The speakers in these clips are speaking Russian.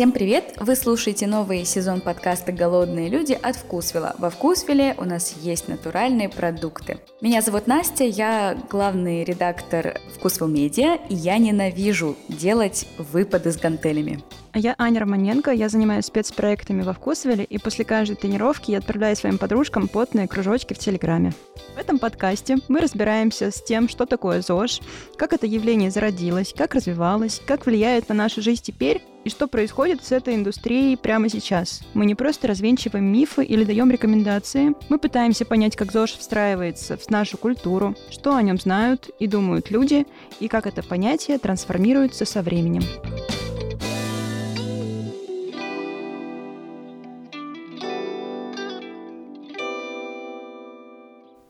Всем привет! Вы слушаете новый сезон подкаста «Голодные люди» от Вкусвилла. Во Вкусвилле у нас есть натуральные продукты. Меня зовут Настя, я главный редактор Вкусвилл Медиа, и я ненавижу делать выпады с гантелями. А я Аня Романенко, я занимаюсь спецпроектами во Вкусвилле, и после каждой тренировки я отправляю своим подружкам потные кружочки в Телеграме. В этом подкасте мы разбираемся с тем, что такое ЗОЖ, как это явление зародилось, как развивалось, как влияет на нашу жизнь теперь и что происходит с этой индустрией прямо сейчас. Мы не просто развенчиваем мифы или даем рекомендации, мы пытаемся понять, как ЗОЖ встраивается в нашу культуру, что о нем знают и думают люди, и как это понятие трансформируется со временем.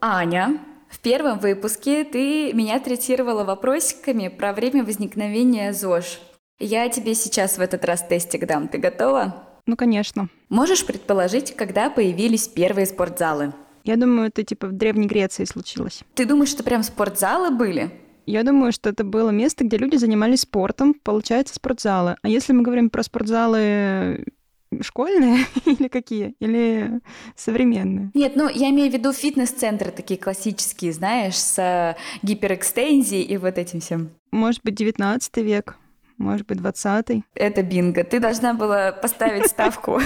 Аня, в первом выпуске ты меня третировала вопросиками про время возникновения ЗОЖ. Я тебе сейчас в этот раз тестик дам. Ты готова? Ну, конечно. Можешь предположить, когда появились первые спортзалы? Я думаю, это типа в Древней Греции случилось. Ты думаешь, что прям спортзалы были? Я думаю, что это было место, где люди занимались спортом, получается, спортзалы. А если мы говорим про спортзалы школьные или какие? Или современные? Нет, ну я имею в виду фитнес-центры такие классические, знаешь, с гиперэкстензией и вот этим всем. Может быть, 19 век, может быть, 20 Это бинго. Ты должна была поставить ставку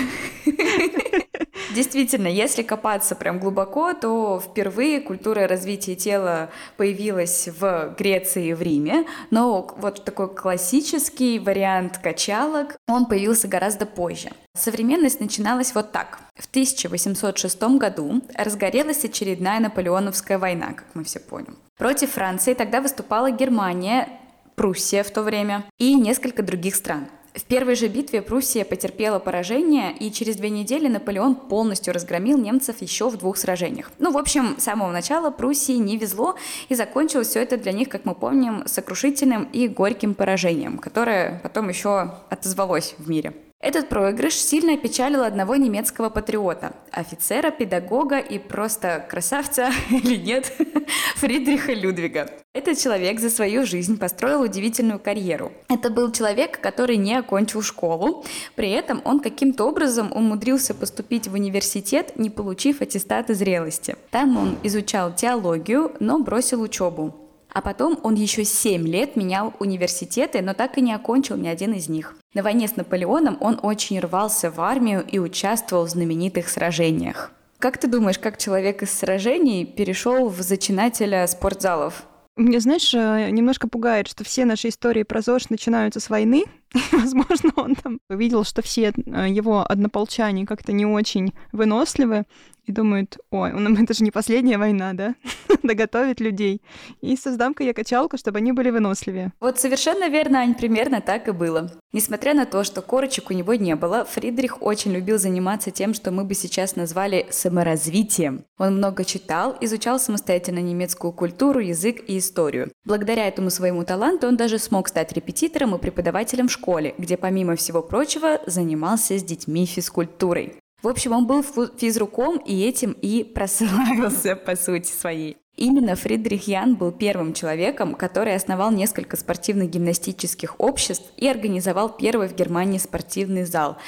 Действительно, если копаться прям глубоко, то впервые культура развития тела появилась в Греции и в Риме, но вот такой классический вариант качалок, он появился гораздо позже. Современность начиналась вот так. В 1806 году разгорелась очередная наполеоновская война, как мы все поняли. Против Франции тогда выступала Германия, Пруссия в то время и несколько других стран. В первой же битве Пруссия потерпела поражение, и через две недели Наполеон полностью разгромил немцев еще в двух сражениях. Ну, в общем, с самого начала Пруссии не везло, и закончилось все это для них, как мы помним, сокрушительным и горьким поражением, которое потом еще отозвалось в мире. Этот проигрыш сильно опечалил одного немецкого патриота, офицера, педагога и просто красавца, или нет, Фридриха Людвига. Этот человек за свою жизнь построил удивительную карьеру. Это был человек, который не окончил школу, при этом он каким-то образом умудрился поступить в университет, не получив аттестата зрелости. Там он изучал теологию, но бросил учебу. А потом он еще 7 лет менял университеты, но так и не окончил ни один из них. На войне с Наполеоном он очень рвался в армию и участвовал в знаменитых сражениях. Как ты думаешь, как человек из сражений перешел в зачинателя спортзалов? Мне, знаешь, э, немножко пугает, что все наши истории про ЗОЖ начинаются с войны. Возможно, он там увидел, что все э, его однополчане как-то не очень выносливы, и думают, ой, ну, это же не последняя война, да? Доготовить людей. И создам-ка я качалку, чтобы они были выносливее. Вот совершенно верно, Ань, примерно так и было. Несмотря на то, что корочек у него не было, Фридрих очень любил заниматься тем, что мы бы сейчас назвали саморазвитием. Он много читал, изучал самостоятельно немецкую культуру, язык и историю. Благодаря этому своему таланту он даже смог стать репетитором и преподавателем в школе, где, помимо всего прочего, занимался с детьми физкультурой. В общем, он был физруком и этим и прославился по сути своей. Именно Фридрих Ян был первым человеком, который основал несколько спортивных гимнастических обществ и организовал первый в Германии спортивный зал.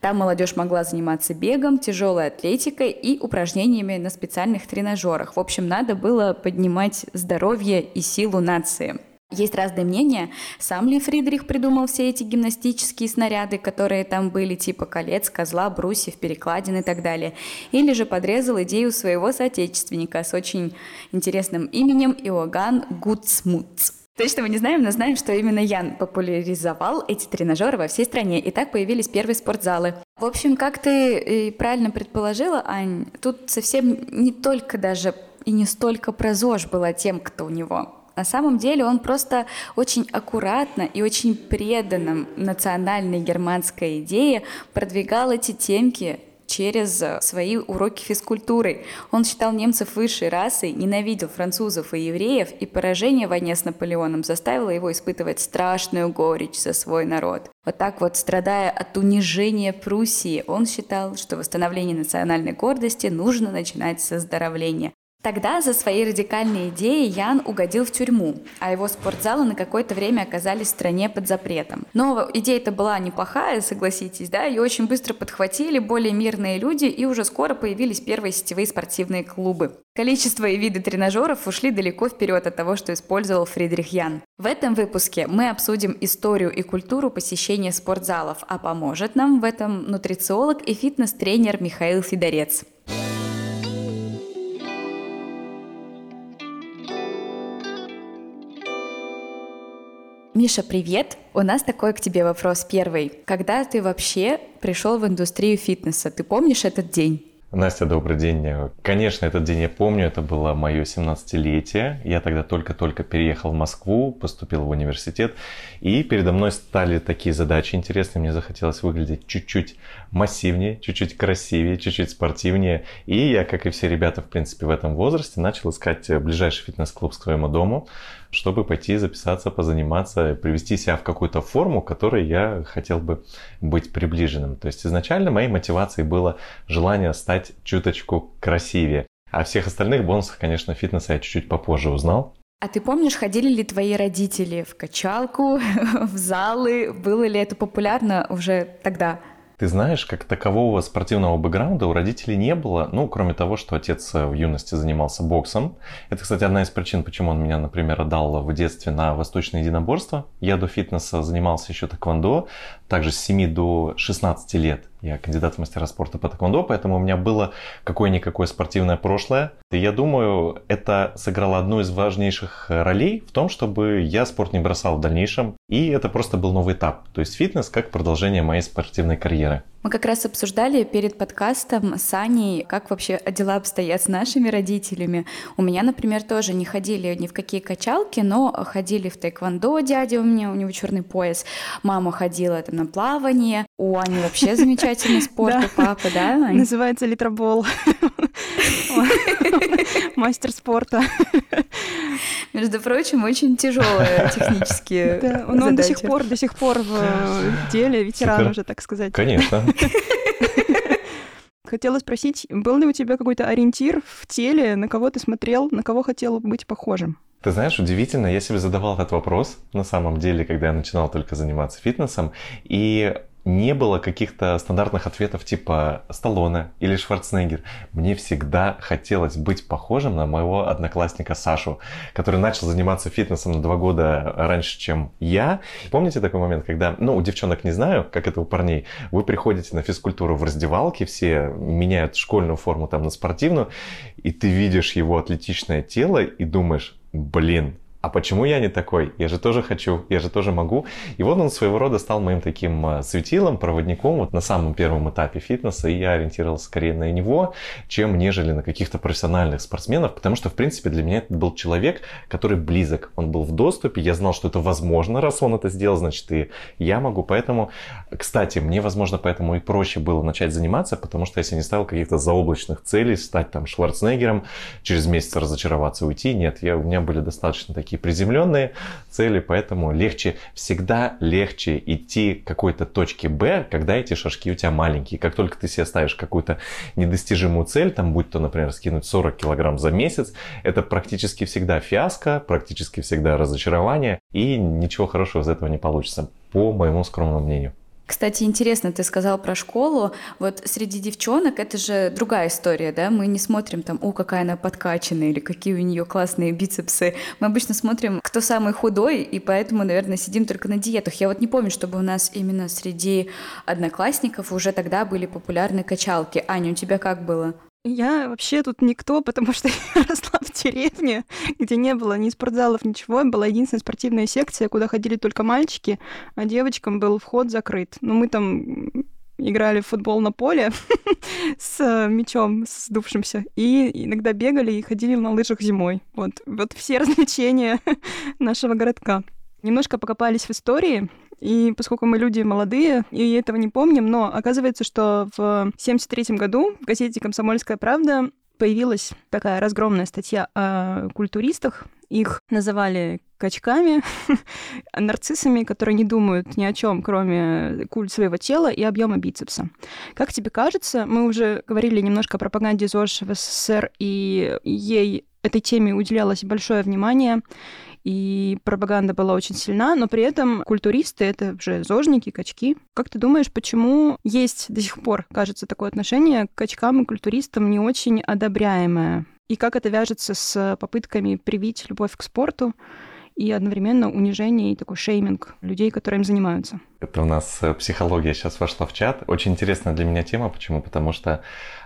Там молодежь могла заниматься бегом, тяжелой атлетикой и упражнениями на специальных тренажерах. В общем, надо было поднимать здоровье и силу нации. Есть разные мнения, сам ли Фридрих придумал все эти гимнастические снаряды, которые там были, типа колец, козла, брусьев, перекладин и так далее, или же подрезал идею своего соотечественника с очень интересным именем Иоганн Гуцмутц. Точно мы не знаем, но знаем, что именно Ян популяризовал эти тренажеры во всей стране, и так появились первые спортзалы. В общем, как ты правильно предположила, Ань, тут совсем не только даже и не столько про ЗОЖ была тем, кто у него на самом деле он просто очень аккуратно и очень преданно национальной германской идее продвигал эти темки через свои уроки физкультуры. Он считал немцев высшей расой, ненавидел французов и евреев, и поражение в войне с Наполеоном заставило его испытывать страшную горечь за свой народ. Вот так вот, страдая от унижения Пруссии, он считал, что восстановление национальной гордости нужно начинать с оздоровления. Тогда за свои радикальные идеи Ян угодил в тюрьму, а его спортзалы на какое-то время оказались в стране под запретом. Но идея-то была неплохая, согласитесь, да, и очень быстро подхватили более мирные люди, и уже скоро появились первые сетевые спортивные клубы. Количество и виды тренажеров ушли далеко вперед от того, что использовал Фридрих Ян. В этом выпуске мы обсудим историю и культуру посещения спортзалов, а поможет нам в этом нутрициолог и фитнес-тренер Михаил Федорец. Миша, привет! У нас такой к тебе вопрос первый. Когда ты вообще пришел в индустрию фитнеса? Ты помнишь этот день? Настя, добрый день. Конечно, этот день я помню, это было мое 17-летие. Я тогда только-только переехал в Москву, поступил в университет, и передо мной стали такие задачи интересные. Мне захотелось выглядеть чуть-чуть массивнее, чуть-чуть красивее, чуть-чуть спортивнее. И я, как и все ребята, в принципе, в этом возрасте, начал искать ближайший фитнес-клуб к своему дому чтобы пойти записаться, позаниматься, привести себя в какую-то форму, к которой я хотел бы быть приближенным. То есть изначально моей мотивацией было желание стать чуточку красивее. О всех остальных бонусах, конечно, фитнеса я чуть-чуть попозже узнал. А ты помнишь, ходили ли твои родители в качалку, в залы? Было ли это популярно уже тогда? Ты знаешь, как такового спортивного бэкграунда у родителей не было, ну, кроме того, что отец в юности занимался боксом. Это, кстати, одна из причин, почему он меня, например, отдал в детстве на восточное единоборство. Я до фитнеса занимался еще тэквондо, также с 7 до 16 лет. Я кандидат в мастера спорта по тэквондо, поэтому у меня было какое-никакое спортивное прошлое. И я думаю, это сыграло одну из важнейших ролей в том, чтобы я спорт не бросал в дальнейшем. И это просто был новый этап. То есть фитнес как продолжение моей спортивной карьеры. Мы как раз обсуждали перед подкастом с Аней, как вообще дела обстоят с нашими родителями. У меня, например, тоже не ходили ни в какие качалки, но ходили в тэквондо, дядя у меня, у него черный пояс. Мама ходила там на плавание. У Ани вообще замечательный спорт, у папы, да? Называется литробол. Мастер спорта. Между прочим, очень тяжелая технически. Да, он до сих пор, до сих пор в деле ветеран уже, так сказать. Конечно. Хотела спросить, был ли у тебя какой-то ориентир в теле, на кого ты смотрел, на кого хотел быть похожим? Ты знаешь, удивительно, я себе задавал этот вопрос на самом деле, когда я начинал только заниматься фитнесом, и не было каких-то стандартных ответов типа Сталлоне или Шварценеггер. Мне всегда хотелось быть похожим на моего одноклассника Сашу, который начал заниматься фитнесом на два года раньше, чем я. Помните такой момент, когда, ну, у девчонок не знаю, как это у парней, вы приходите на физкультуру в раздевалке, все меняют школьную форму там на спортивную, и ты видишь его атлетичное тело и думаешь, блин, а почему я не такой? Я же тоже хочу, я же тоже могу. И вот он своего рода стал моим таким э, светилом, проводником вот на самом первом этапе фитнеса, и я ориентировался скорее на него, чем нежели на каких-то профессиональных спортсменов, потому что, в принципе, для меня это был человек, который близок, он был в доступе, я знал, что это возможно, раз он это сделал, значит, и я могу, поэтому, кстати, мне, возможно, поэтому и проще было начать заниматься, потому что если не ставил каких-то заоблачных целей, стать там Шварценеггером, через месяц разочароваться, уйти, нет, я, у меня были достаточно такие такие приземленные цели, поэтому легче, всегда легче идти к какой-то точке Б, когда эти шажки у тебя маленькие. Как только ты себе ставишь какую-то недостижимую цель, там будь то, например, скинуть 40 килограмм за месяц, это практически всегда фиаско, практически всегда разочарование, и ничего хорошего из этого не получится, по моему скромному мнению. Кстати, интересно, ты сказал про школу. Вот среди девчонок это же другая история, да? Мы не смотрим там, о, какая она подкачанная или какие у нее классные бицепсы. Мы обычно смотрим, кто самый худой, и поэтому, наверное, сидим только на диетах. Я вот не помню, чтобы у нас именно среди одноклассников уже тогда были популярны качалки. Аня, у тебя как было? Я вообще тут никто, потому что я росла в деревне, где не было ни спортзалов, ничего. Была единственная спортивная секция, куда ходили только мальчики, а девочкам был вход закрыт. Но ну, мы там играли в футбол на поле с мячом сдувшимся, и иногда бегали и ходили на лыжах зимой. Вот, вот все развлечения нашего городка. Немножко покопались в истории. И поскольку мы люди молодые и этого не помним, но оказывается, что в 1973 году в газете «Комсомольская правда» появилась такая разгромная статья о культуристах, их называли качками, нарциссами, которые не думают ни о чем, кроме культ своего тела и объема бицепса. Как тебе кажется, мы уже говорили немножко о пропаганде ЗОЖ в СССР, и ей этой теме уделялось большое внимание, и пропаганда была очень сильна, но при этом культуристы — это же зожники, качки. Как ты думаешь, почему есть до сих пор, кажется, такое отношение к качкам и культуристам не очень одобряемое? И как это вяжется с попытками привить любовь к спорту и одновременно унижение и такой шейминг людей, которые им занимаются? Это у нас э, психология сейчас вошла в чат. Очень интересная для меня тема. Почему? Потому что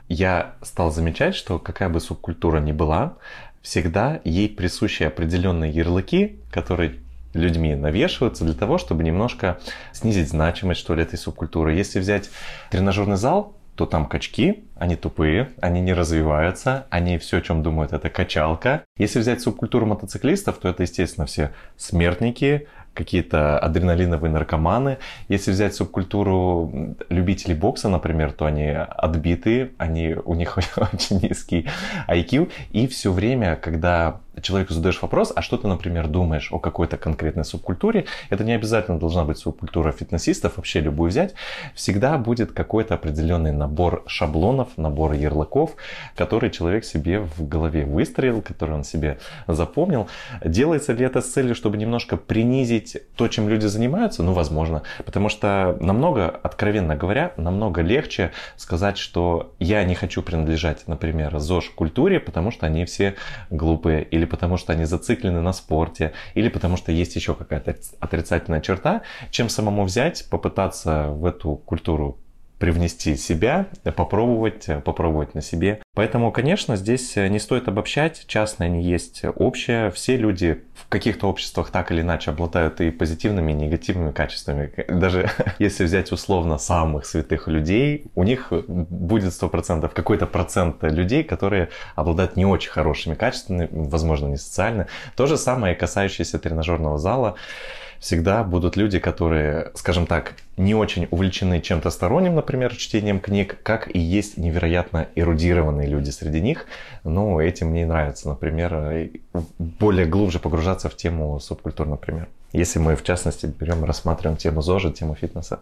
я стал замечать, что какая бы субкультура ни была, всегда ей присущи определенные ярлыки, которые людьми навешиваются для того, чтобы немножко снизить значимость, что ли, этой субкультуры. Если взять тренажерный зал, то там качки, они тупые, они не развиваются, они все, о чем думают, это качалка. Если взять субкультуру мотоциклистов, то это, естественно, все смертники, какие-то адреналиновые наркоманы. Если взять субкультуру любителей бокса, например, то они отбитые, они, у них очень низкий IQ. И все время, когда человеку задаешь вопрос, а что ты, например, думаешь о какой-то конкретной субкультуре, это не обязательно должна быть субкультура фитнесистов, вообще любую взять, всегда будет какой-то определенный набор шаблонов, набор ярлыков, который человек себе в голове выстроил, который он себе запомнил. Делается ли это с целью, чтобы немножко принизить то, чем люди занимаются? Ну, возможно. Потому что намного, откровенно говоря, намного легче сказать, что я не хочу принадлежать, например, ЗОЖ-культуре, потому что они все глупые или потому что они зациклены на спорте, или потому что есть еще какая-то отрицательная черта, чем самому взять, попытаться в эту культуру привнести себя, попробовать, попробовать на себе. Поэтому, конечно, здесь не стоит обобщать, частное не есть общее. Все люди в каких-то обществах так или иначе обладают и позитивными, и негативными качествами. Даже если взять условно самых святых людей, у них будет 100% какой-то процент людей, которые обладают не очень хорошими качествами, возможно, не социально. То же самое касающееся тренажерного зала всегда будут люди, которые, скажем так, не очень увлечены чем-то сторонним, например, чтением книг, как и есть невероятно эрудированные люди среди них. Но этим мне нравится, например, более глубже погружаться в тему субкультур, например. Если мы, в частности, берем, рассматриваем тему ЗОЖа, тему фитнеса.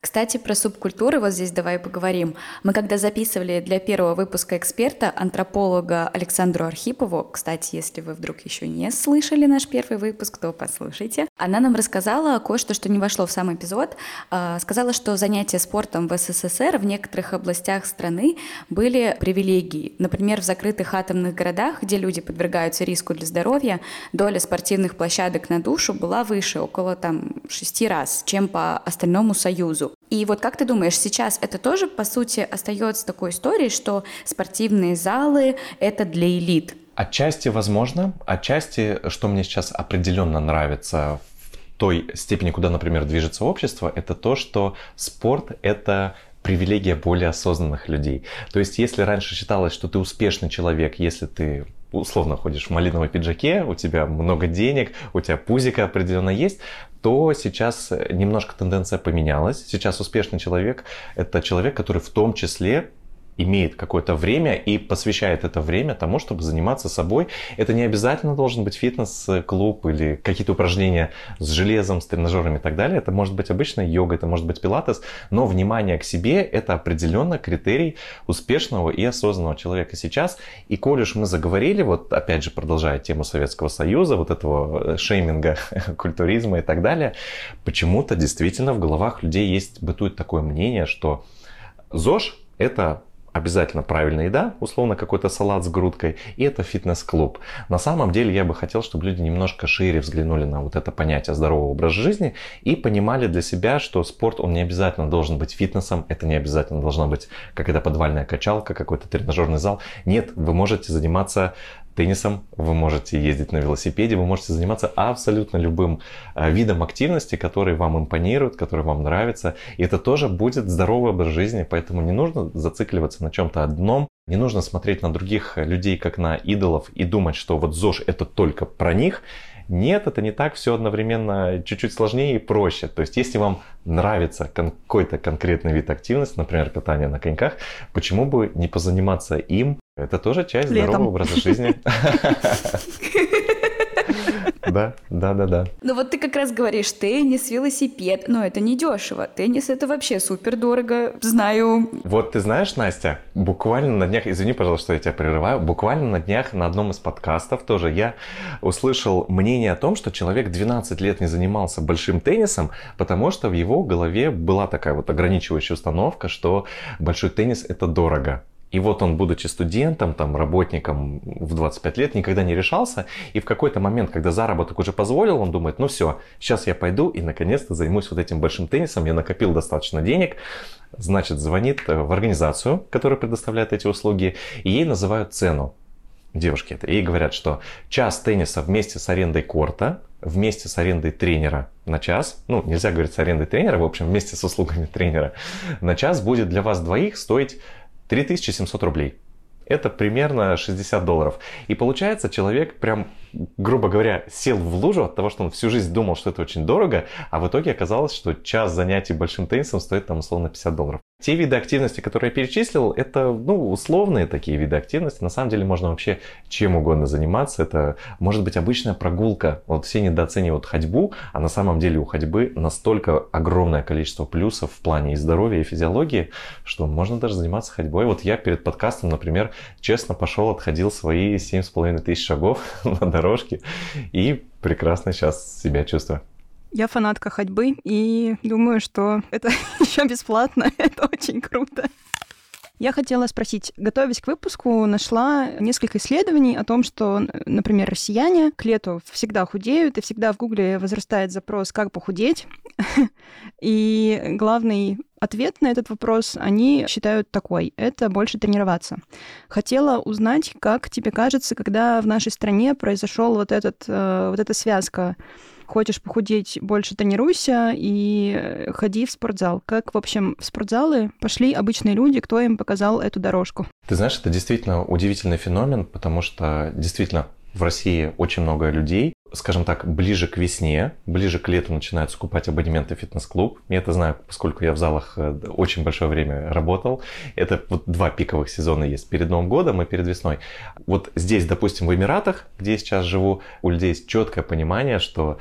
Кстати, про субкультуры вот здесь давай поговорим. Мы когда записывали для первого выпуска эксперта, антрополога Александру Архипову, кстати, если вы вдруг еще не слышали наш первый выпуск, то послушайте, она нам рассказала кое-что, что не вошло в сам эпизод. А, сказала, что занятия спортом в СССР в некоторых областях страны были привилегией. Например, в закрытых атомных городах, где люди подвергаются риску для здоровья, доля спортивных площадок на душу была выше, около там шести раз, чем по остальному Союзу. И вот как ты думаешь, сейчас это тоже, по сути, остается такой историей, что спортивные залы — это для элит? Отчасти возможно, отчасти, что мне сейчас определенно нравится в той степени, куда, например, движется общество, это то, что спорт — это привилегия более осознанных людей. То есть, если раньше считалось, что ты успешный человек, если ты условно ходишь в малиновом пиджаке, у тебя много денег, у тебя пузика определенно есть, то сейчас немножко тенденция поменялась. Сейчас успешный человек – это человек, который в том числе имеет какое-то время и посвящает это время тому, чтобы заниматься собой. Это не обязательно должен быть фитнес-клуб или какие-то упражнения с железом, с тренажерами и так далее. Это может быть обычная йога, это может быть пилатес, но внимание к себе – это определенно критерий успешного и осознанного человека сейчас. И коль уж мы заговорили, вот опять же продолжая тему Советского Союза, вот этого шейминга, культуризма и так далее, почему-то действительно в головах людей есть, бытует такое мнение, что ЗОЖ – это обязательно правильная еда, условно какой-то салат с грудкой, и это фитнес-клуб. На самом деле я бы хотел, чтобы люди немножко шире взглянули на вот это понятие здорового образа жизни и понимали для себя, что спорт, он не обязательно должен быть фитнесом, это не обязательно должна быть какая-то подвальная качалка, какой-то тренажерный зал. Нет, вы можете заниматься теннисом, вы можете ездить на велосипеде, вы можете заниматься абсолютно любым э, видом активности, который вам импонирует, который вам нравится. И это тоже будет здоровый образ жизни, поэтому не нужно зацикливаться на чем-то одном, не нужно смотреть на других людей как на идолов и думать, что вот ЗОЖ это только про них. Нет, это не так, все одновременно чуть-чуть сложнее и проще. То есть, если вам нравится какой-то конкретный вид активности, например, катание на коньках, почему бы не позаниматься им это тоже часть Летом. здорового образа жизни. Да, да, да, да. Ну вот ты как раз говоришь, теннис, велосипед, но это не дешево. Теннис это вообще супер дорого, знаю. Вот ты знаешь, Настя, буквально на днях, извини, пожалуйста, что я тебя прерываю, буквально на днях на одном из подкастов тоже я услышал мнение о том, что человек 12 лет не занимался большим теннисом, потому что в его голове была такая вот ограничивающая установка, что большой теннис это дорого. И вот он, будучи студентом, там, работником в 25 лет, никогда не решался. И в какой-то момент, когда заработок уже позволил, он думает, ну все, сейчас я пойду и наконец-то займусь вот этим большим теннисом. Я накопил достаточно денег. Значит, звонит э, в организацию, которая предоставляет эти услуги, и ей называют цену. Девушки это. Ей говорят, что час тенниса вместе с арендой корта, вместе с арендой тренера на час, ну, нельзя говорить с арендой тренера, в общем, вместе с услугами тренера на час будет для вас двоих стоить 3700 рублей. Это примерно 60 долларов. И получается, человек прям, грубо говоря, сел в лужу от того, что он всю жизнь думал, что это очень дорого, а в итоге оказалось, что час занятий большим теннисом стоит там условно 50 долларов. Те виды активности, которые я перечислил, это ну, условные такие виды активности. На самом деле можно вообще чем угодно заниматься. Это может быть обычная прогулка. Вот все недооценивают ходьбу, а на самом деле у ходьбы настолько огромное количество плюсов в плане и здоровья, и физиологии, что можно даже заниматься ходьбой. Вот я перед подкастом, например, честно пошел, отходил свои 7,5 тысяч шагов на дорожке и прекрасно сейчас себя чувствую. Я фанатка ходьбы и думаю, что это еще бесплатно. это очень круто. Я хотела спросить, готовясь к выпуску, нашла несколько исследований о том, что, например, россияне к лету всегда худеют, и всегда в Гугле возрастает запрос «как похудеть?». И главный ответ на этот вопрос они считают такой. Это больше тренироваться. Хотела узнать, как тебе кажется, когда в нашей стране произошел вот, этот, э, вот эта связка хочешь похудеть, больше тренируйся и э, ходи в спортзал. Как, в общем, в спортзалы пошли обычные люди, кто им показал эту дорожку? Ты знаешь, это действительно удивительный феномен, потому что действительно в России очень много людей, скажем так, ближе к весне, ближе к лету начинают скупать абонементы в фитнес-клуб. Я это знаю, поскольку я в залах э, очень большое время работал. Это вот два пиковых сезона есть перед Новым годом и перед весной. Вот здесь, допустим, в Эмиратах, где я сейчас живу, у людей есть четкое понимание, что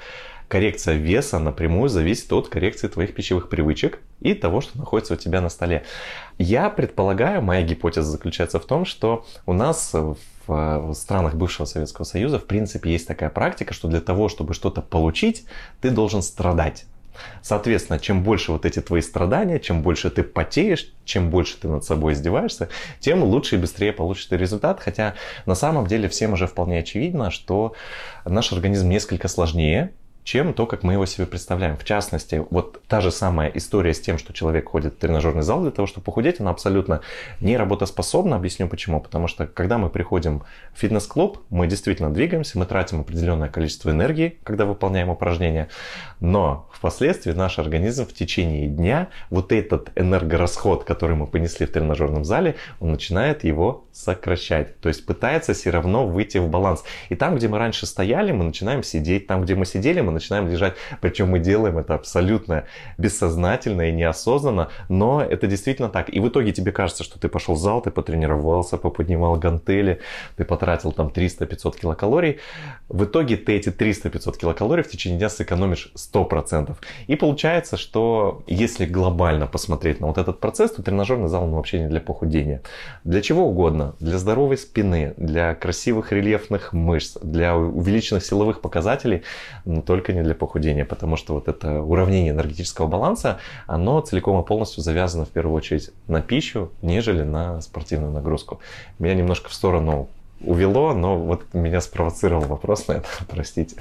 коррекция веса напрямую зависит от коррекции твоих пищевых привычек и того, что находится у тебя на столе. Я предполагаю, моя гипотеза заключается в том, что у нас в странах бывшего Советского Союза, в принципе, есть такая практика, что для того, чтобы что-то получить, ты должен страдать. Соответственно, чем больше вот эти твои страдания, чем больше ты потеешь, чем больше ты над собой издеваешься, тем лучше и быстрее получишь ты результат. Хотя на самом деле всем уже вполне очевидно, что наш организм несколько сложнее, чем то, как мы его себе представляем. В частности, вот та же самая история с тем, что человек ходит в тренажерный зал для того, чтобы похудеть, она абсолютно не работоспособна. Объясню почему. Потому что, когда мы приходим в фитнес-клуб, мы действительно двигаемся, мы тратим определенное количество энергии, когда выполняем упражнения, но впоследствии наш организм в течение дня вот этот энергорасход, который мы понесли в тренажерном зале, он начинает его сокращать. То есть пытается все равно выйти в баланс. И там, где мы раньше стояли, мы начинаем сидеть. Там, где мы сидели, мы начинаем лежать. Причем мы делаем это абсолютно бессознательно и неосознанно, но это действительно так. И в итоге тебе кажется, что ты пошел в зал, ты потренировался, поподнимал гантели, ты потратил там 300-500 килокалорий. В итоге ты эти 300-500 килокалорий в течение дня сэкономишь 100%. И получается, что если глобально посмотреть на вот этот процесс, то тренажерный зал он вообще не для похудения. Для чего угодно. Для здоровой спины, для красивых рельефных мышц, для увеличенных силовых показателей, но только не для похудения. Потому что вот это уравнение энергетического баланса, оно целиком и полностью завязано в первую очередь на пищу, нежели на спортивную нагрузку. Меня немножко в сторону увело, но вот меня спровоцировал вопрос на это, простите.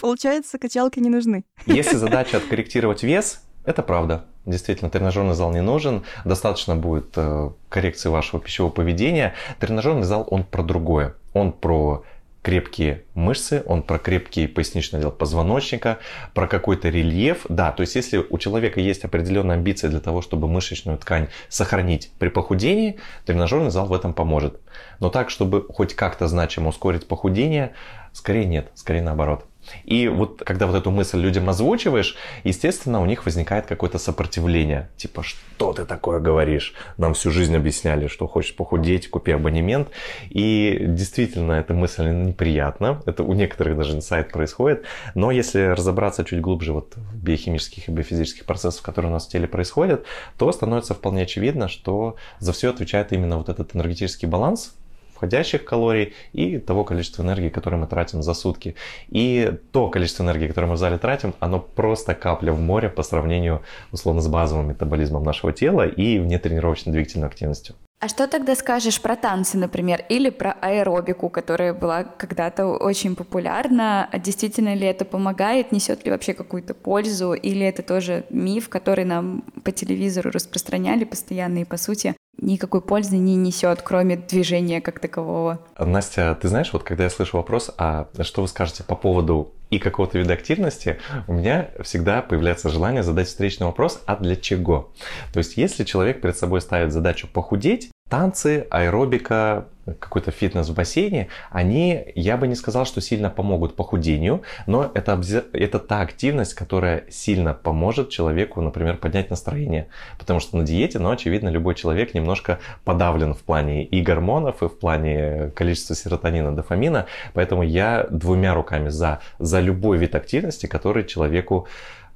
Получается, качалки не нужны. Если задача откорректировать вес, это правда. Действительно, тренажерный зал не нужен. Достаточно будет э, коррекции вашего пищевого поведения. Тренажерный зал, он про другое. Он про крепкие мышцы, он про крепкий поясничный отдел позвоночника, про какой-то рельеф. Да, то есть если у человека есть определенная амбиция для того, чтобы мышечную ткань сохранить при похудении, тренажерный зал в этом поможет. Но так, чтобы хоть как-то значимо ускорить похудение, скорее нет, скорее наоборот. И вот когда вот эту мысль людям озвучиваешь, естественно, у них возникает какое-то сопротивление. Типа, что ты такое говоришь? Нам всю жизнь объясняли, что хочешь похудеть, купи абонемент. И действительно, эта мысль неприятна. Это у некоторых даже инсайт происходит. Но если разобраться чуть глубже вот в биохимических и биофизических процессах, которые у нас в теле происходят, то становится вполне очевидно, что за все отвечает именно вот этот энергетический баланс, входящих калорий и того количества энергии, которое мы тратим за сутки. И то количество энергии, которое мы в зале тратим, оно просто капля в море по сравнению, условно, с базовым метаболизмом нашего тела и внетренировочной двигательной активностью. А что тогда скажешь про танцы, например, или про аэробику, которая была когда-то очень популярна? Действительно ли это помогает? Несет ли вообще какую-то пользу? Или это тоже миф, который нам по телевизору распространяли постоянно и, по сути, никакой пользы не несет, кроме движения как такового? Настя, ты знаешь, вот когда я слышу вопрос, а что вы скажете по поводу и какого-то вида активности, у меня всегда появляется желание задать встречный вопрос, а для чего? То есть, если человек перед собой ставит задачу похудеть, танцы, аэробика, какой-то фитнес в бассейне, они, я бы не сказал, что сильно помогут похудению, но это, это та активность, которая сильно поможет человеку, например, поднять настроение. Потому что на диете, ну, очевидно, любой человек немножко подавлен в плане и гормонов, и в плане количества серотонина, дофамина. Поэтому я двумя руками за, за любой вид активности, который человеку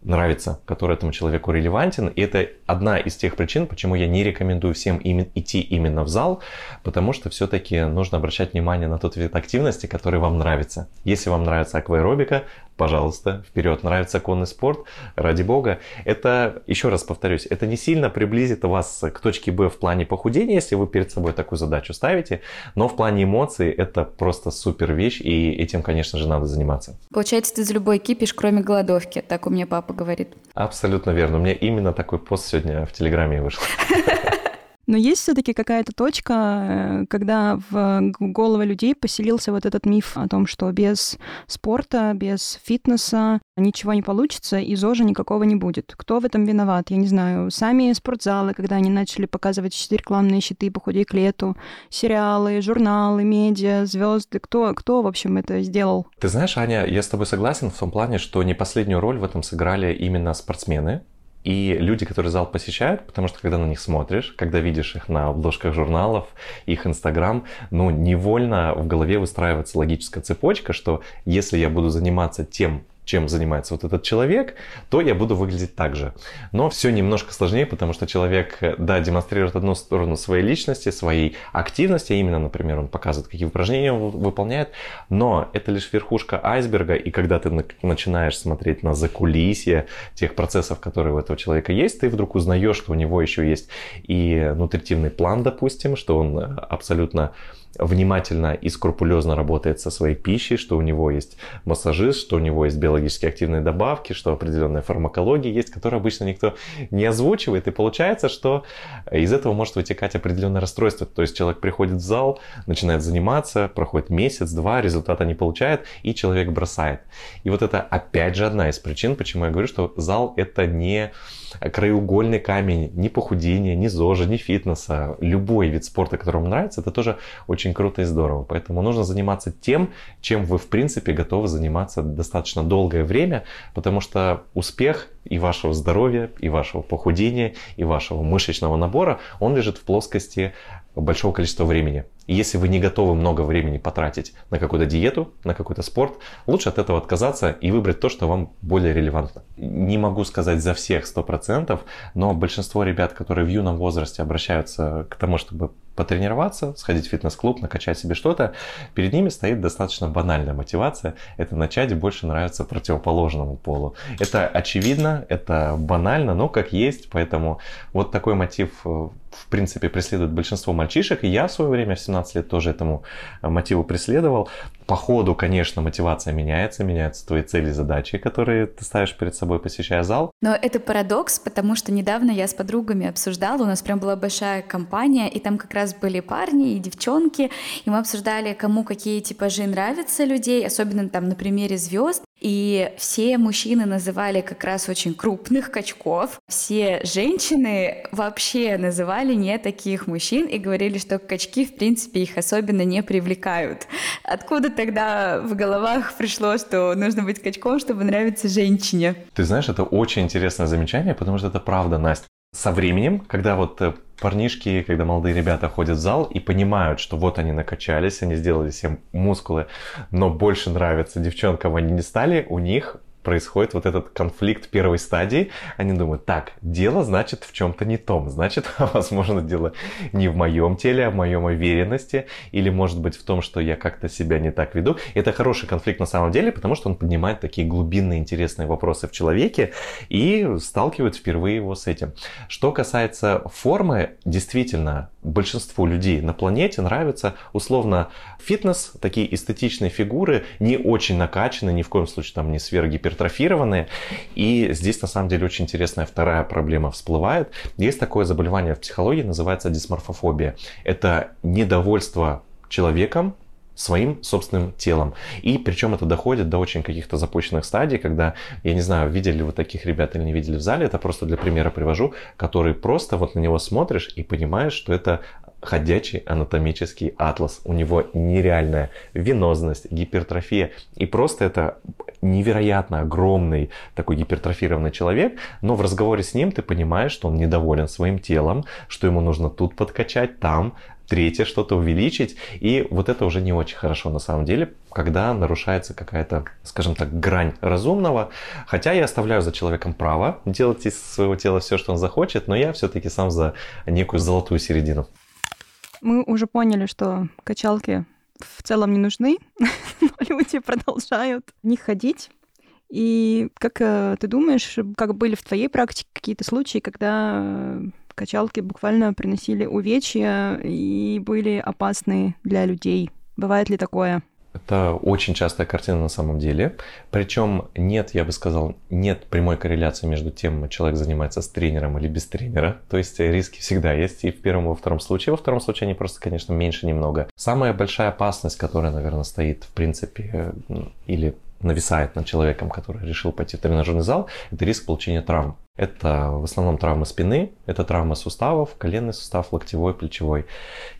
нравится, который этому человеку релевантен. И это одна из тех причин, почему я не рекомендую всем им, идти именно в зал, потому что все-таки нужно обращать внимание на тот вид активности, который вам нравится. Если вам нравится акваэробика, пожалуйста, вперед. Нравится конный спорт, ради бога. Это, еще раз повторюсь, это не сильно приблизит вас к точке Б в плане похудения, если вы перед собой такую задачу ставите, но в плане эмоций это просто супер вещь, и этим, конечно же, надо заниматься. Получается, ты за любой кипиш, кроме голодовки, так у меня папа говорит. Абсолютно верно. У меня именно такой пост сегодня в Телеграме вышел. Но есть все-таки какая-то точка, э, когда в головы людей поселился вот этот миф о том, что без спорта, без фитнеса ничего не получится и ЗОЖа никакого не будет. Кто в этом виноват? Я не знаю. Сами спортзалы, когда они начали показывать рекламные щиты «Похудей к лету», сериалы, журналы, медиа, звезды. Кто, кто, в общем, это сделал? Ты знаешь, Аня, я с тобой согласен в том плане, что не последнюю роль в этом сыграли именно спортсмены, и люди, которые зал посещают, потому что когда на них смотришь, когда видишь их на обложках журналов, их инстаграм, ну, невольно в голове выстраивается логическая цепочка, что если я буду заниматься тем, чем занимается вот этот человек, то я буду выглядеть так же. Но все немножко сложнее, потому что человек, да, демонстрирует одну сторону своей личности, своей активности, а именно, например, он показывает, какие упражнения он выполняет, но это лишь верхушка айсберга, и когда ты начинаешь смотреть на закулисье тех процессов, которые у этого человека есть, ты вдруг узнаешь, что у него еще есть и нутритивный план, допустим, что он абсолютно внимательно и скрупулезно работает со своей пищей, что у него есть массажист, что у него есть биологически активные добавки, что определенная фармакология есть, которую обычно никто не озвучивает. И получается, что из этого может вытекать определенное расстройство. То есть человек приходит в зал, начинает заниматься, проходит месяц, два, результата не получает, и человек бросает. И вот это опять же одна из причин, почему я говорю, что зал это не краеугольный камень ни похудения, ни зожа, ни фитнеса. Любой вид спорта, который вам нравится, это тоже очень круто и здорово. Поэтому нужно заниматься тем, чем вы в принципе готовы заниматься достаточно долгое время, потому что успех и вашего здоровья, и вашего похудения, и вашего мышечного набора, он лежит в плоскости большого количества времени. И если вы не готовы много времени потратить на какую-то диету, на какой-то спорт, лучше от этого отказаться и выбрать то, что вам более релевантно. Не могу сказать за всех 100%, но большинство ребят, которые в юном возрасте обращаются к тому, чтобы потренироваться, сходить в фитнес-клуб, накачать себе что-то, перед ними стоит достаточно банальная мотивация. Это начать больше нравиться противоположному полу. Это очевидно, это банально, но как есть, поэтому вот такой мотив э, в принципе преследует большинство мальчишек, и я в свое время в 17 лет тоже этому э, мотиву преследовал. По ходу, конечно, мотивация меняется, меняются твои цели и задачи, которые ты ставишь перед собой, посещая зал. Но это парадокс, потому что недавно я с подругами обсуждала, у нас прям была большая компания, и там как раз были парни и девчонки, и мы обсуждали, кому какие типажи нравятся людей, особенно там на примере звезд. И все мужчины называли как раз очень крупных качков. Все женщины вообще называли не таких мужчин и говорили, что качки, в принципе, их особенно не привлекают. Откуда тогда в головах пришло, что нужно быть качком, чтобы нравиться женщине? Ты знаешь, это очень интересное замечание, потому что это правда, Настя. Со временем, когда вот э, парнишки, когда молодые ребята ходят в зал и понимают, что вот они накачались, они сделали себе мускулы, но больше нравятся девчонкам они не стали, у них происходит вот этот конфликт первой стадии. Они думают, так, дело значит в чем-то не том. Значит, возможно, дело не в моем теле, а в моем уверенности. Или, может быть, в том, что я как-то себя не так веду. Это хороший конфликт на самом деле, потому что он поднимает такие глубинные интересные вопросы в человеке и сталкивает впервые его с этим. Что касается формы, действительно, большинству людей на планете нравится условно фитнес, такие эстетичные фигуры, не очень накачанные, ни в коем случае там не сверхгипертрофированные. И здесь на самом деле очень интересная вторая проблема всплывает. Есть такое заболевание в психологии, называется дисморфофобия. Это недовольство человеком, своим собственным телом. И причем это доходит до очень каких-то запущенных стадий, когда, я не знаю, видели ли вы таких ребят или не видели в зале, это просто для примера привожу, который просто вот на него смотришь и понимаешь, что это ходячий анатомический атлас. У него нереальная венозность, гипертрофия. И просто это невероятно огромный такой гипертрофированный человек, но в разговоре с ним ты понимаешь, что он недоволен своим телом, что ему нужно тут подкачать, там, третье что-то увеличить. И вот это уже не очень хорошо на самом деле, когда нарушается какая-то, скажем так, грань разумного. Хотя я оставляю за человеком право делать из своего тела все, что он захочет, но я все-таки сам за некую золотую середину. Мы уже поняли, что качалки в целом не нужны, но люди продолжают в них ходить. И как э, ты думаешь, как были в твоей практике какие-то случаи, когда э, качалки буквально приносили увечья и были опасны для людей? Бывает ли такое? Это очень частая картина на самом деле. Причем нет, я бы сказал, нет прямой корреляции между тем, человек занимается с тренером или без тренера. То есть риски всегда есть и в первом, и во втором случае. Во втором случае они просто, конечно, меньше немного. Самая большая опасность, которая, наверное, стоит в принципе или нависает над человеком, который решил пойти в тренажерный зал, это риск получения травм. Это в основном травмы спины, это травмы суставов, коленный сустав, локтевой, плечевой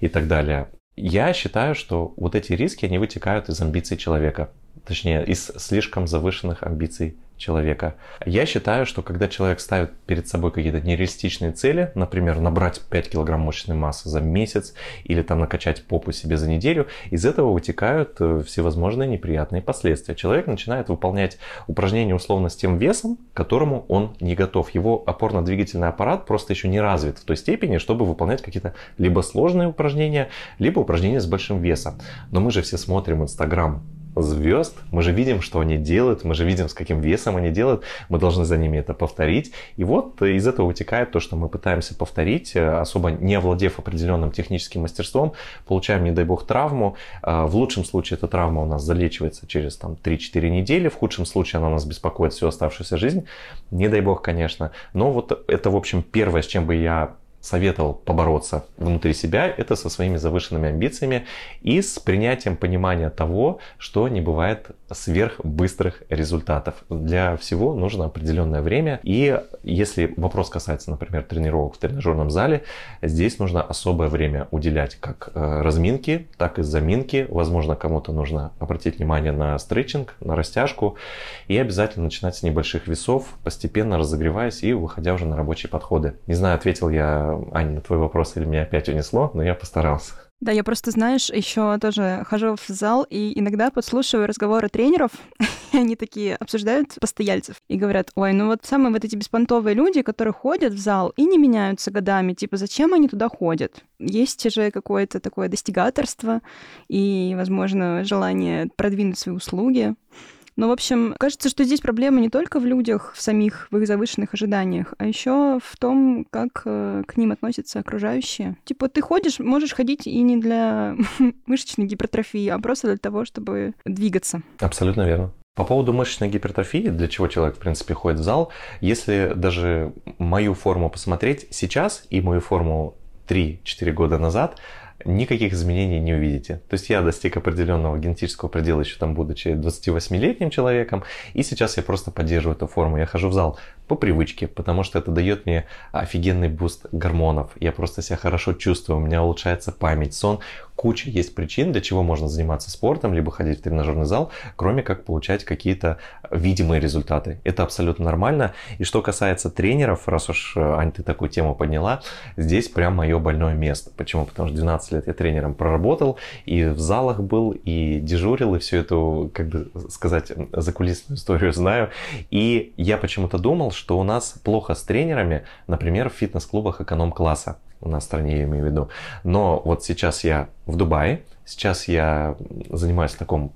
и так далее. Я считаю, что вот эти риски, они вытекают из амбиций человека. Точнее, из слишком завышенных амбиций человека. Я считаю, что когда человек ставит перед собой какие-то нереалистичные цели, например, набрать 5 килограмм мышечной массы за месяц или там накачать попу себе за неделю, из этого вытекают э, всевозможные неприятные последствия. Человек начинает выполнять упражнения условно с тем весом, к которому он не готов. Его опорно-двигательный аппарат просто еще не развит в той степени, чтобы выполнять какие-то либо сложные упражнения, либо упражнения с большим весом. Но мы же все смотрим Инстаграм звезд, мы же видим, что они делают, мы же видим, с каким весом они делают, мы должны за ними это повторить. И вот из этого вытекает то, что мы пытаемся повторить, э, особо не овладев определенным техническим мастерством, получаем, не дай бог, травму. Э, в лучшем случае эта травма у нас залечивается через там, 3-4 недели, в худшем случае она нас беспокоит всю оставшуюся жизнь, не дай бог, конечно. Но вот это, в общем, первое, с чем бы я советовал побороться внутри себя, это со своими завышенными амбициями и с принятием понимания того, что не бывает сверхбыстрых результатов. Для всего нужно определенное время. И если вопрос касается, например, тренировок в тренажерном зале, здесь нужно особое время уделять как э, разминки, так и заминки. Возможно, кому-то нужно обратить внимание на стретчинг, на растяжку. И обязательно начинать с небольших весов, постепенно разогреваясь и выходя уже на рабочие подходы. Не знаю, ответил я Аня, на твой вопрос или меня опять унесло, но я постарался. Да, я просто, знаешь, еще тоже хожу в зал и иногда подслушиваю разговоры тренеров, и они такие обсуждают постояльцев и говорят, ой, ну вот самые вот эти беспонтовые люди, которые ходят в зал и не меняются годами, типа, зачем они туда ходят? Есть же какое-то такое достигаторство и, возможно, желание продвинуть свои услуги. Но, в общем, кажется, что здесь проблема не только в людях, в самих, в их завышенных ожиданиях, а еще в том, как э, к ним относятся окружающие. Типа, ты ходишь, можешь ходить и не для мышечной гипертрофии, а просто для того, чтобы двигаться. Абсолютно верно. По поводу мышечной гипертрофии, для чего человек, в принципе, ходит в зал, если даже мою форму посмотреть сейчас и мою форму 3-4 года назад, никаких изменений не увидите. То есть я достиг определенного генетического предела еще там, будучи 28-летним человеком, и сейчас я просто поддерживаю эту форму. Я хожу в зал по привычке, потому что это дает мне офигенный буст гормонов. Я просто себя хорошо чувствую, у меня улучшается память, сон. Куча есть причин, для чего можно заниматься спортом, либо ходить в тренажерный зал, кроме как получать какие-то видимые результаты. Это абсолютно нормально. И что касается тренеров, раз уж, Ань, ты такую тему подняла, здесь прям мое больное место. Почему? Потому что 12 лет я тренером проработал, и в залах был, и дежурил, и всю эту, как бы сказать, закулисную историю знаю. И я почему-то думал, что у нас плохо с тренерами, например, в фитнес-клубах эконом-класса у нас в стране, я имею в виду. Но вот сейчас я в Дубае, сейчас я занимаюсь в таком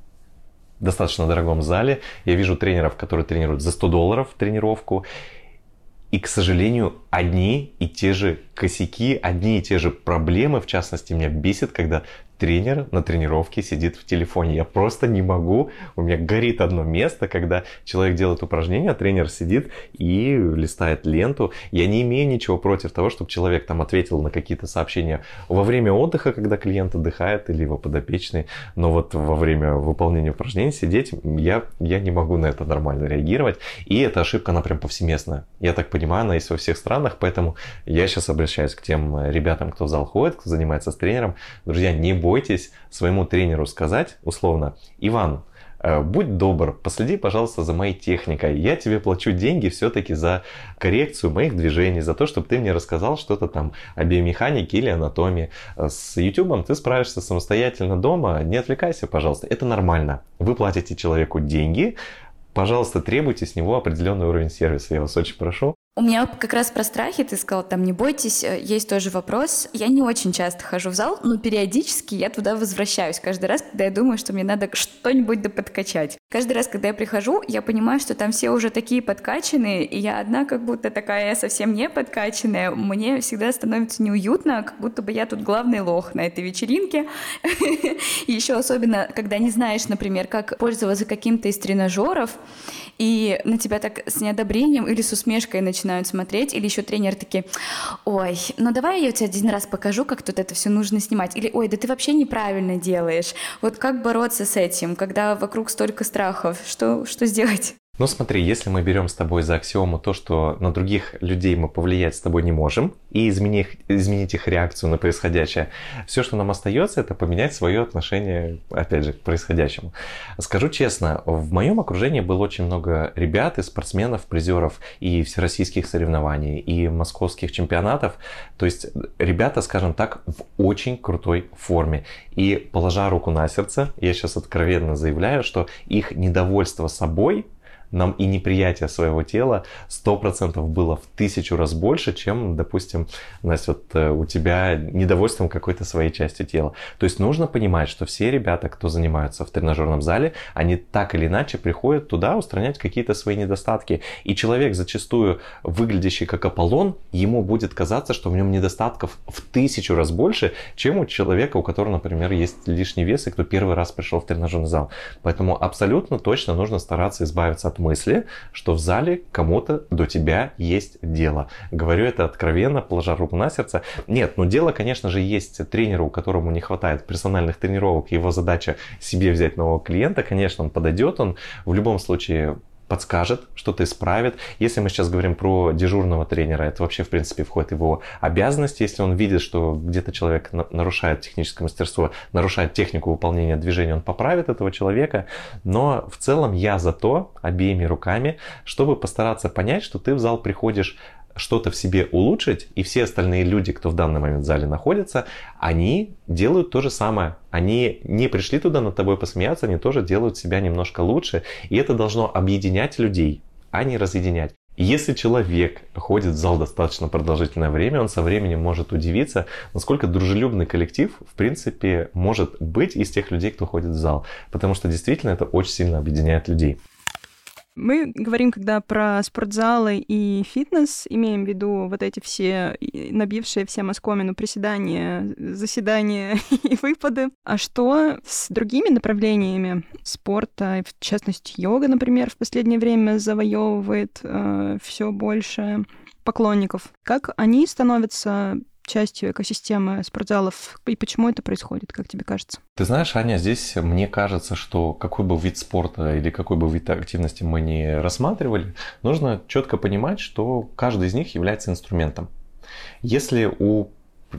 достаточно дорогом зале. Я вижу тренеров, которые тренируют за 100 долларов тренировку. И, к сожалению, одни и те же косяки, одни и те же проблемы, в частности, меня бесит, когда тренер на тренировке сидит в телефоне. Я просто не могу. У меня горит одно место, когда человек делает упражнение, а тренер сидит и листает ленту. Я не имею ничего против того, чтобы человек там ответил на какие-то сообщения во время отдыха, когда клиент отдыхает или его подопечный. Но вот во время выполнения упражнений сидеть, я, я не могу на это нормально реагировать. И эта ошибка, она прям повсеместная. Я так понимаю, она есть во всех странах, поэтому я сейчас обращаюсь к тем ребятам, кто в зал ходит, кто занимается с тренером. Друзья, не бойтесь своему тренеру сказать, условно, Иван, э, будь добр, последи, пожалуйста, за моей техникой. Я тебе плачу деньги все-таки за коррекцию моих движений, за то, чтобы ты мне рассказал что-то там о биомеханике или анатомии. С YouTube ты справишься самостоятельно дома, не отвлекайся, пожалуйста. Это нормально. Вы платите человеку деньги, пожалуйста, требуйте с него определенный уровень сервиса. Я вас очень прошу. У меня как раз про страхи, ты сказал, там, не бойтесь, э, есть тоже вопрос. Я не очень часто хожу в зал, но периодически я туда возвращаюсь каждый раз, когда я думаю, что мне надо что-нибудь да подкачать. Каждый раз, когда я прихожу, я понимаю, что там все уже такие подкачанные, и я одна как будто такая совсем не подкачанная. Мне всегда становится неуютно, как будто бы я тут главный лох на этой вечеринке. Еще особенно, когда не знаешь, например, как пользоваться каким-то из тренажеров, и на тебя так с неодобрением или с усмешкой начинают смотреть, или еще тренер такие, ой, ну давай я тебе один раз покажу, как тут это все нужно снимать, или ой, да ты вообще неправильно делаешь. Вот как бороться с этим, когда вокруг столько страхов, что, что сделать? Ну смотри, если мы берем с тобой за аксиому то, что на других людей мы повлиять с тобой не можем, и изменить, изменить их реакцию на происходящее, все, что нам остается, это поменять свое отношение, опять же, к происходящему. Скажу честно, в моем окружении было очень много ребят и спортсменов, призеров и всероссийских соревнований, и московских чемпионатов. То есть ребята, скажем так, в очень крутой форме. И положа руку на сердце, я сейчас откровенно заявляю, что их недовольство собой нам и неприятие своего тела 100% было в тысячу раз больше, чем, допустим, Настя, вот э, у тебя недовольством какой-то своей частью тела. То есть нужно понимать, что все ребята, кто занимаются в тренажерном зале, они так или иначе приходят туда устранять какие-то свои недостатки. И человек, зачастую выглядящий как Аполлон, ему будет казаться, что в нем недостатков в тысячу раз больше, чем у человека, у которого, например, есть лишний вес, и кто первый раз пришел в тренажерный зал. Поэтому абсолютно точно нужно стараться избавиться от мысли, что в зале кому-то до тебя есть дело. Говорю это откровенно, положа руку на сердце. Нет, ну дело, конечно же, есть тренеру, которому не хватает персональных тренировок, его задача себе взять нового клиента, конечно, он подойдет, он в любом случае подскажет, что-то исправит. Если мы сейчас говорим про дежурного тренера, это вообще, в принципе, входит в его обязанности. Если он видит, что где-то человек нарушает техническое мастерство, нарушает технику выполнения движения, он поправит этого человека. Но в целом я за то, обеими руками, чтобы постараться понять, что ты в зал приходишь что-то в себе улучшить, и все остальные люди, кто в данный момент в зале находится, они делают то же самое. Они не пришли туда над тобой посмеяться, они тоже делают себя немножко лучше, и это должно объединять людей, а не разъединять. если человек ходит в зал достаточно продолжительное время, он со временем может удивиться, насколько дружелюбный коллектив, в принципе, может быть из тех людей, кто ходит в зал. Потому что действительно это очень сильно объединяет людей. Мы говорим, когда про спортзалы и фитнес, имеем в виду вот эти все набившие всем оскомину приседания, заседания и выпады. А что с другими направлениями спорта, в частности йога, например, в последнее время завоевывает э, все больше поклонников? Как они становятся частью экосистемы спортзалов? И почему это происходит, как тебе кажется? Ты знаешь, Аня, здесь мне кажется, что какой бы вид спорта или какой бы вид активности мы не рассматривали, нужно четко понимать, что каждый из них является инструментом. Если у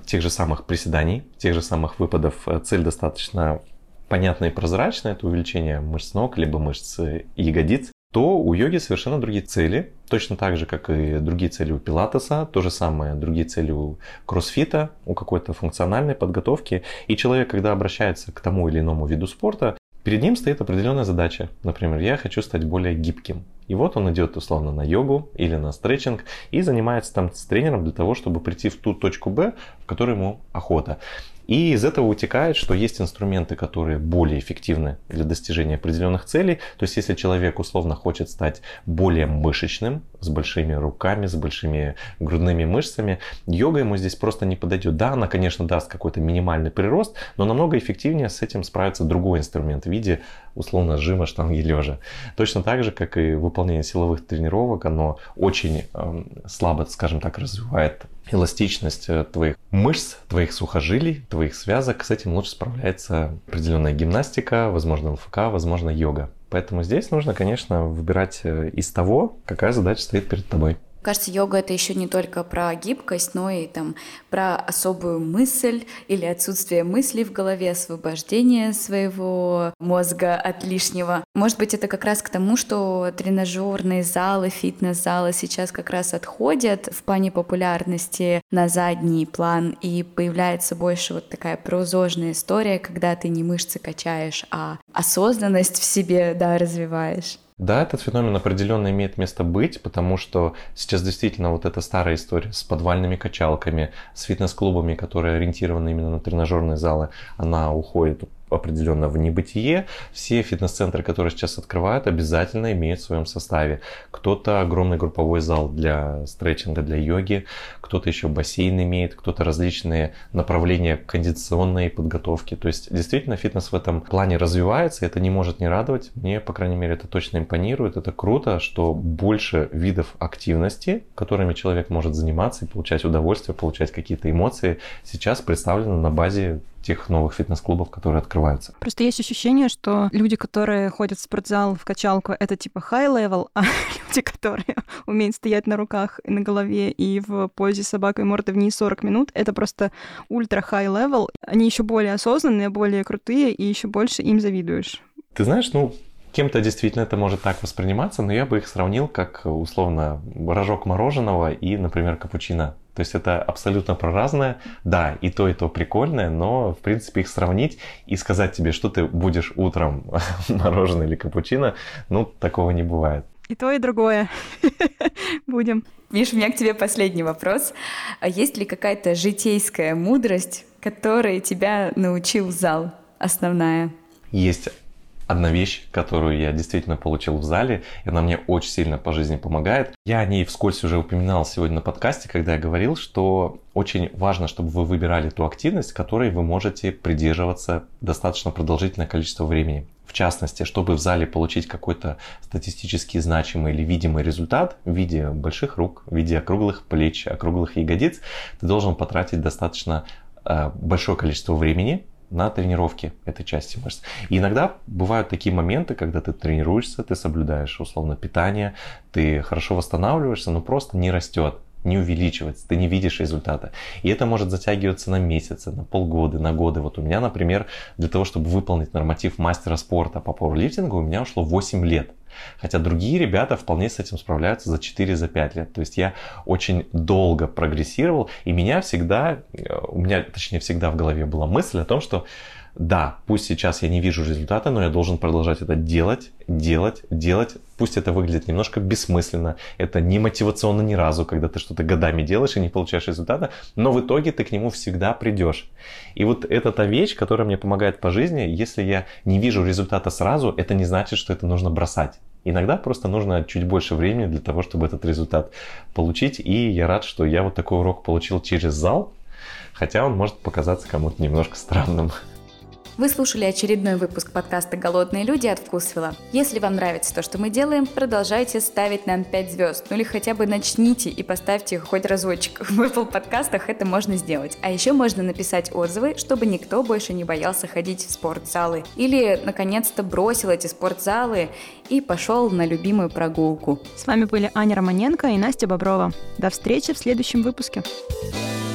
тех же самых приседаний, тех же самых выпадов э, цель достаточно понятная и прозрачная, это увеличение мышц ног, либо мышц ягодиц, то у йоги совершенно другие цели, точно так же, как и другие цели у пилатеса, то же самое другие цели у кроссфита, у какой-то функциональной подготовки. И человек, когда обращается к тому или иному виду спорта, перед ним стоит определенная задача. Например, я хочу стать более гибким. И вот он идет условно на йогу или на стретчинг и занимается там с тренером для того, чтобы прийти в ту точку Б, в которой ему охота. И из этого вытекает, что есть инструменты, которые более эффективны для достижения определенных целей. То есть, если человек условно хочет стать более мышечным, с большими руками, с большими грудными мышцами, йога ему здесь просто не подойдет. Да, она, конечно, даст какой-то минимальный прирост, но намного эффективнее с этим справится другой инструмент в виде условно жима штанги лежа. Точно так же, как и выполнение силовых тренировок, оно очень э, слабо, скажем так, развивает эластичность э, твоих мышц, твоих сухожилий, твоих связок. С этим лучше справляется определенная гимнастика, возможно, ЛФК, возможно, йога. Поэтому здесь нужно, конечно, выбирать э, из того, какая задача стоит перед тобой. Кажется, йога это еще не только про гибкость, но и там про особую мысль или отсутствие мыслей в голове, освобождение своего мозга от лишнего. Может быть, это как раз к тому, что тренажерные залы, фитнес-залы сейчас как раз отходят в плане популярности на задний план, и появляется больше вот такая прозожная история, когда ты не мышцы качаешь, а осознанность в себе, да, развиваешь. Да, этот феномен определенно имеет место быть, потому что сейчас действительно вот эта старая история с подвальными качалками, с фитнес-клубами, которые ориентированы именно на тренажерные залы, она уходит определенно в небытие. Все фитнес-центры, которые сейчас открывают, обязательно имеют в своем составе. Кто-то огромный групповой зал для стретчинга, для йоги, кто-то еще бассейн имеет, кто-то различные направления кондиционной подготовки. То есть действительно фитнес в этом плане развивается, это не может не радовать. Мне, по крайней мере, это точно импонирует. Это круто, что больше видов активности, которыми человек может заниматься и получать удовольствие, получать какие-то эмоции, сейчас представлено на базе тех новых фитнес-клубов, которые открываются. Просто есть ощущение, что люди, которые ходят в спортзал, в качалку, это типа high-level, а люди, которые умеют стоять на руках и на голове и в позе собакой мордой вниз 40 минут, это просто ультра high-level. Они еще более осознанные, более крутые, и еще больше им завидуешь. Ты знаешь, ну, Кем-то действительно это может так восприниматься, но я бы их сравнил как условно рожок мороженого и, например, капучино. То есть это абсолютно про разное. Да, и то, и то прикольное, но, в принципе, их сравнить и сказать тебе, что ты будешь утром мороженое или капучино, ну, такого не бывает. И то, и другое. Будем. Видишь, у меня к тебе последний вопрос. А есть ли какая-то житейская мудрость, которой тебя научил зал основная? Есть одна вещь, которую я действительно получил в зале, и она мне очень сильно по жизни помогает. Я о ней вскользь уже упоминал сегодня на подкасте, когда я говорил, что очень важно, чтобы вы выбирали ту активность, которой вы можете придерживаться достаточно продолжительное количество времени. В частности, чтобы в зале получить какой-то статистически значимый или видимый результат в виде больших рук, в виде округлых плеч, округлых ягодиц, ты должен потратить достаточно э, большое количество времени, на тренировке этой части мышц. И иногда бывают такие моменты, когда ты тренируешься, ты соблюдаешь условно питание, ты хорошо восстанавливаешься, но просто не растет не увеличивается, ты не видишь результата. И это может затягиваться на месяцы, на полгода, на годы. Вот у меня, например, для того, чтобы выполнить норматив мастера спорта по пауэрлифтингу, у меня ушло 8 лет. Хотя другие ребята вполне с этим справляются за 4-5 лет. То есть я очень долго прогрессировал, и меня всегда, э, у меня точнее всегда в голове была мысль о том, что да, пусть сейчас я не вижу результата, но я должен продолжать это делать, делать, делать. Пусть это выглядит немножко бессмысленно, это не мотивационно ни разу, когда ты что-то годами делаешь и не получаешь результата, но в итоге ты к нему всегда придешь. И вот это та вещь, которая мне помогает по жизни. Если я не вижу результата сразу, это не значит, что это нужно бросать. Иногда просто нужно чуть больше времени для того, чтобы этот результат получить. И я рад, что я вот такой урок получил через зал, хотя он может показаться кому-то немножко странным. Вы слушали очередной выпуск подкаста «Голодные люди» от Вкусвилла. Если вам нравится то, что мы делаем, продолжайте ставить нам 5 звезд, ну или хотя бы начните и поставьте хоть разочек. В Apple подкастах это можно сделать. А еще можно написать отзывы, чтобы никто больше не боялся ходить в спортзалы. Или, наконец-то, бросил эти спортзалы и пошел на любимую прогулку. С вами были Аня Романенко и Настя Боброва. До встречи в следующем выпуске. Thank